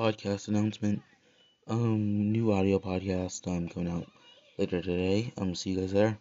podcast announcement. Um, new audio podcast um coming out later today. Um, see you guys there.